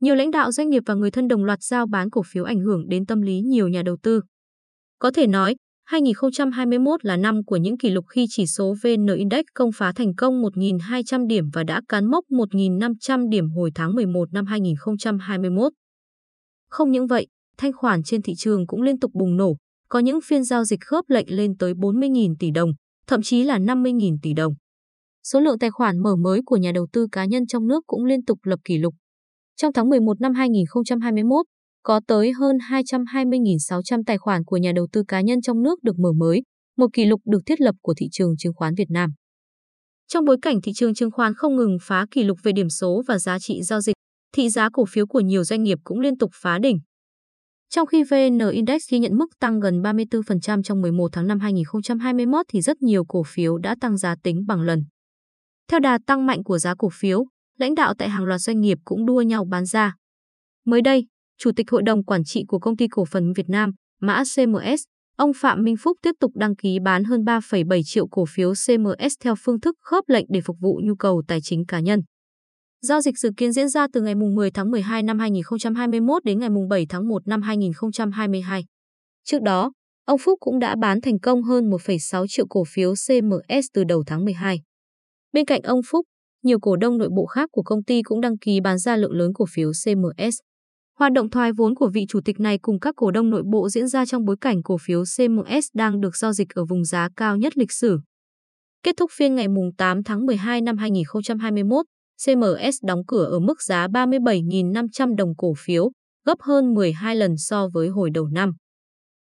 nhiều lãnh đạo doanh nghiệp và người thân đồng loạt giao bán cổ phiếu ảnh hưởng đến tâm lý nhiều nhà đầu tư. Có thể nói, 2021 là năm của những kỷ lục khi chỉ số VN Index công phá thành công 1.200 điểm và đã cán mốc 1.500 điểm hồi tháng 11 năm 2021. Không những vậy, thanh khoản trên thị trường cũng liên tục bùng nổ, có những phiên giao dịch khớp lệnh lên tới 40.000 tỷ đồng, thậm chí là 50.000 tỷ đồng. Số lượng tài khoản mở mới của nhà đầu tư cá nhân trong nước cũng liên tục lập kỷ lục. Trong tháng 11 năm 2021, có tới hơn 220.600 tài khoản của nhà đầu tư cá nhân trong nước được mở mới, một kỷ lục được thiết lập của thị trường chứng khoán Việt Nam. Trong bối cảnh thị trường chứng khoán không ngừng phá kỷ lục về điểm số và giá trị giao dịch, thị giá cổ phiếu của nhiều doanh nghiệp cũng liên tục phá đỉnh. Trong khi VN Index ghi nhận mức tăng gần 34% trong 11 tháng năm 2021 thì rất nhiều cổ phiếu đã tăng giá tính bằng lần. Theo đà tăng mạnh của giá cổ phiếu, lãnh đạo tại hàng loạt doanh nghiệp cũng đua nhau bán ra. Mới đây, Chủ tịch Hội đồng Quản trị của Công ty Cổ phần Việt Nam, mã CMS, ông Phạm Minh Phúc tiếp tục đăng ký bán hơn 3,7 triệu cổ phiếu CMS theo phương thức khớp lệnh để phục vụ nhu cầu tài chính cá nhân. Giao dịch dự kiến diễn ra từ ngày 10 tháng 12 năm 2021 đến ngày 7 tháng 1 năm 2022. Trước đó, ông Phúc cũng đã bán thành công hơn 1,6 triệu cổ phiếu CMS từ đầu tháng 12. Bên cạnh ông Phúc, nhiều cổ đông nội bộ khác của công ty cũng đăng ký bán ra lượng lớn cổ phiếu CMS. Hoạt động thoái vốn của vị chủ tịch này cùng các cổ đông nội bộ diễn ra trong bối cảnh cổ phiếu CMS đang được giao dịch ở vùng giá cao nhất lịch sử. Kết thúc phiên ngày 8 tháng 12 năm 2021, CMS đóng cửa ở mức giá 37.500 đồng cổ phiếu, gấp hơn 12 lần so với hồi đầu năm.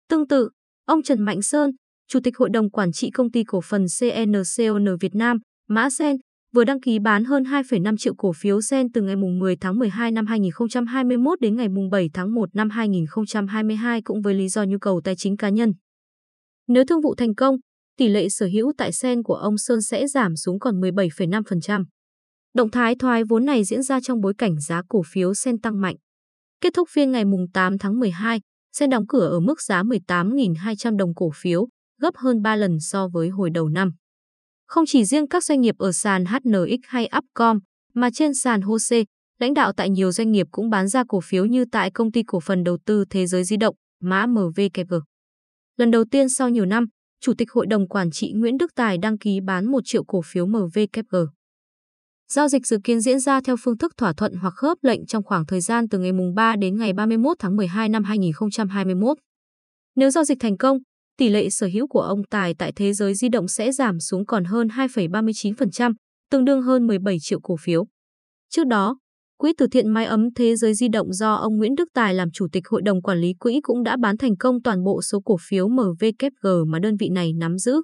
Tương tự, ông Trần Mạnh Sơn, Chủ tịch Hội đồng Quản trị Công ty Cổ phần CNCON Việt Nam, mã Sen, vừa đăng ký bán hơn 2,5 triệu cổ phiếu Sen từ ngày 10 tháng 12 năm 2021 đến ngày 7 tháng 1 năm 2022 cũng với lý do nhu cầu tài chính cá nhân. Nếu thương vụ thành công, tỷ lệ sở hữu tại Sen của ông Sơn sẽ giảm xuống còn 17,5%. Động thái thoái vốn này diễn ra trong bối cảnh giá cổ phiếu Sen tăng mạnh. Kết thúc phiên ngày 8 tháng 12, Sen đóng cửa ở mức giá 18.200 đồng cổ phiếu, gấp hơn 3 lần so với hồi đầu năm. Không chỉ riêng các doanh nghiệp ở sàn HNX hay Upcom, mà trên sàn HOSE, lãnh đạo tại nhiều doanh nghiệp cũng bán ra cổ phiếu như tại công ty cổ phần đầu tư Thế giới di động, mã MVKG. Lần đầu tiên sau nhiều năm, Chủ tịch Hội đồng Quản trị Nguyễn Đức Tài đăng ký bán 1 triệu cổ phiếu MVKG. Giao dịch dự kiến diễn ra theo phương thức thỏa thuận hoặc khớp lệnh trong khoảng thời gian từ ngày 3 đến ngày 31 tháng 12 năm 2021. Nếu giao dịch thành công, tỷ lệ sở hữu của ông Tài tại thế giới di động sẽ giảm xuống còn hơn 2,39%, tương đương hơn 17 triệu cổ phiếu. Trước đó, Quỹ từ thiện Mái ấm Thế giới di động do ông Nguyễn Đức Tài làm chủ tịch hội đồng quản lý quỹ cũng đã bán thành công toàn bộ số cổ phiếu MVKG mà đơn vị này nắm giữ.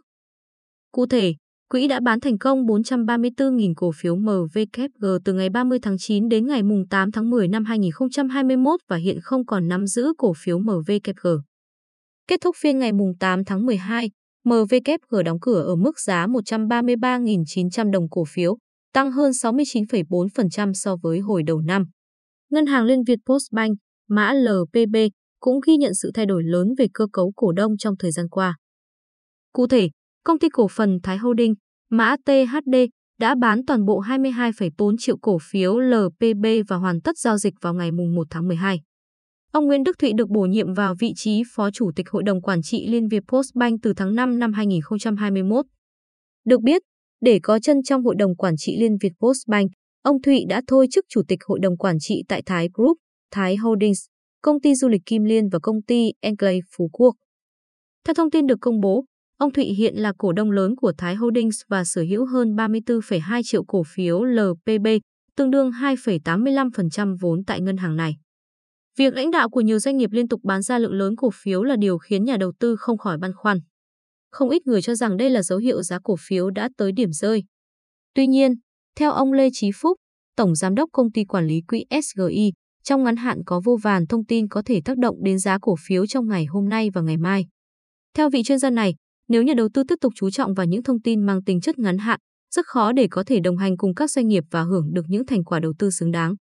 Cụ thể, quỹ đã bán thành công 434.000 cổ phiếu MVKG từ ngày 30 tháng 9 đến ngày 8 tháng 10 năm 2021 và hiện không còn nắm giữ cổ phiếu MVKG. Kết thúc phiên ngày 8 tháng 12, MVKG đóng cửa ở mức giá 133.900 đồng cổ phiếu, tăng hơn 69,4% so với hồi đầu năm. Ngân hàng Liên Việt Postbank, mã LPB, cũng ghi nhận sự thay đổi lớn về cơ cấu cổ đông trong thời gian qua. Cụ thể, công ty cổ phần Thái Holding, mã THD, đã bán toàn bộ 22,4 triệu cổ phiếu LPB và hoàn tất giao dịch vào ngày 1 tháng 12. Ông Nguyễn Đức Thụy được bổ nhiệm vào vị trí Phó Chủ tịch Hội đồng Quản trị Liên Việt Postbank từ tháng 5 năm 2021. Được biết, để có chân trong Hội đồng Quản trị Liên Việt Postbank, ông Thụy đã thôi chức Chủ tịch Hội đồng Quản trị tại Thái Group, Thái Holdings, công ty du lịch Kim Liên và công ty Enclave Phú Quốc. Theo thông tin được công bố, ông Thụy hiện là cổ đông lớn của Thái Holdings và sở hữu hơn 34,2 triệu cổ phiếu LPB, tương đương 2,85% vốn tại ngân hàng này. Việc lãnh đạo của nhiều doanh nghiệp liên tục bán ra lượng lớn cổ phiếu là điều khiến nhà đầu tư không khỏi băn khoăn. Không ít người cho rằng đây là dấu hiệu giá cổ phiếu đã tới điểm rơi. Tuy nhiên, theo ông Lê Chí Phúc, Tổng Giám đốc Công ty Quản lý Quỹ SGI, trong ngắn hạn có vô vàn thông tin có thể tác động đến giá cổ phiếu trong ngày hôm nay và ngày mai. Theo vị chuyên gia này, nếu nhà đầu tư tiếp tục chú trọng vào những thông tin mang tính chất ngắn hạn, rất khó để có thể đồng hành cùng các doanh nghiệp và hưởng được những thành quả đầu tư xứng đáng.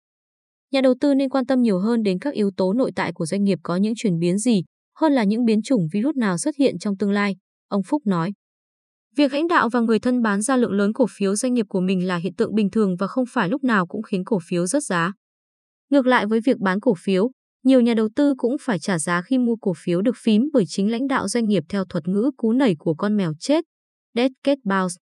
Nhà đầu tư nên quan tâm nhiều hơn đến các yếu tố nội tại của doanh nghiệp có những chuyển biến gì, hơn là những biến chủng virus nào xuất hiện trong tương lai, ông Phúc nói. Việc lãnh đạo và người thân bán ra lượng lớn cổ phiếu doanh nghiệp của mình là hiện tượng bình thường và không phải lúc nào cũng khiến cổ phiếu rớt giá. Ngược lại với việc bán cổ phiếu, nhiều nhà đầu tư cũng phải trả giá khi mua cổ phiếu được phím bởi chính lãnh đạo doanh nghiệp theo thuật ngữ cú nảy của con mèo chết, dead cat bounce.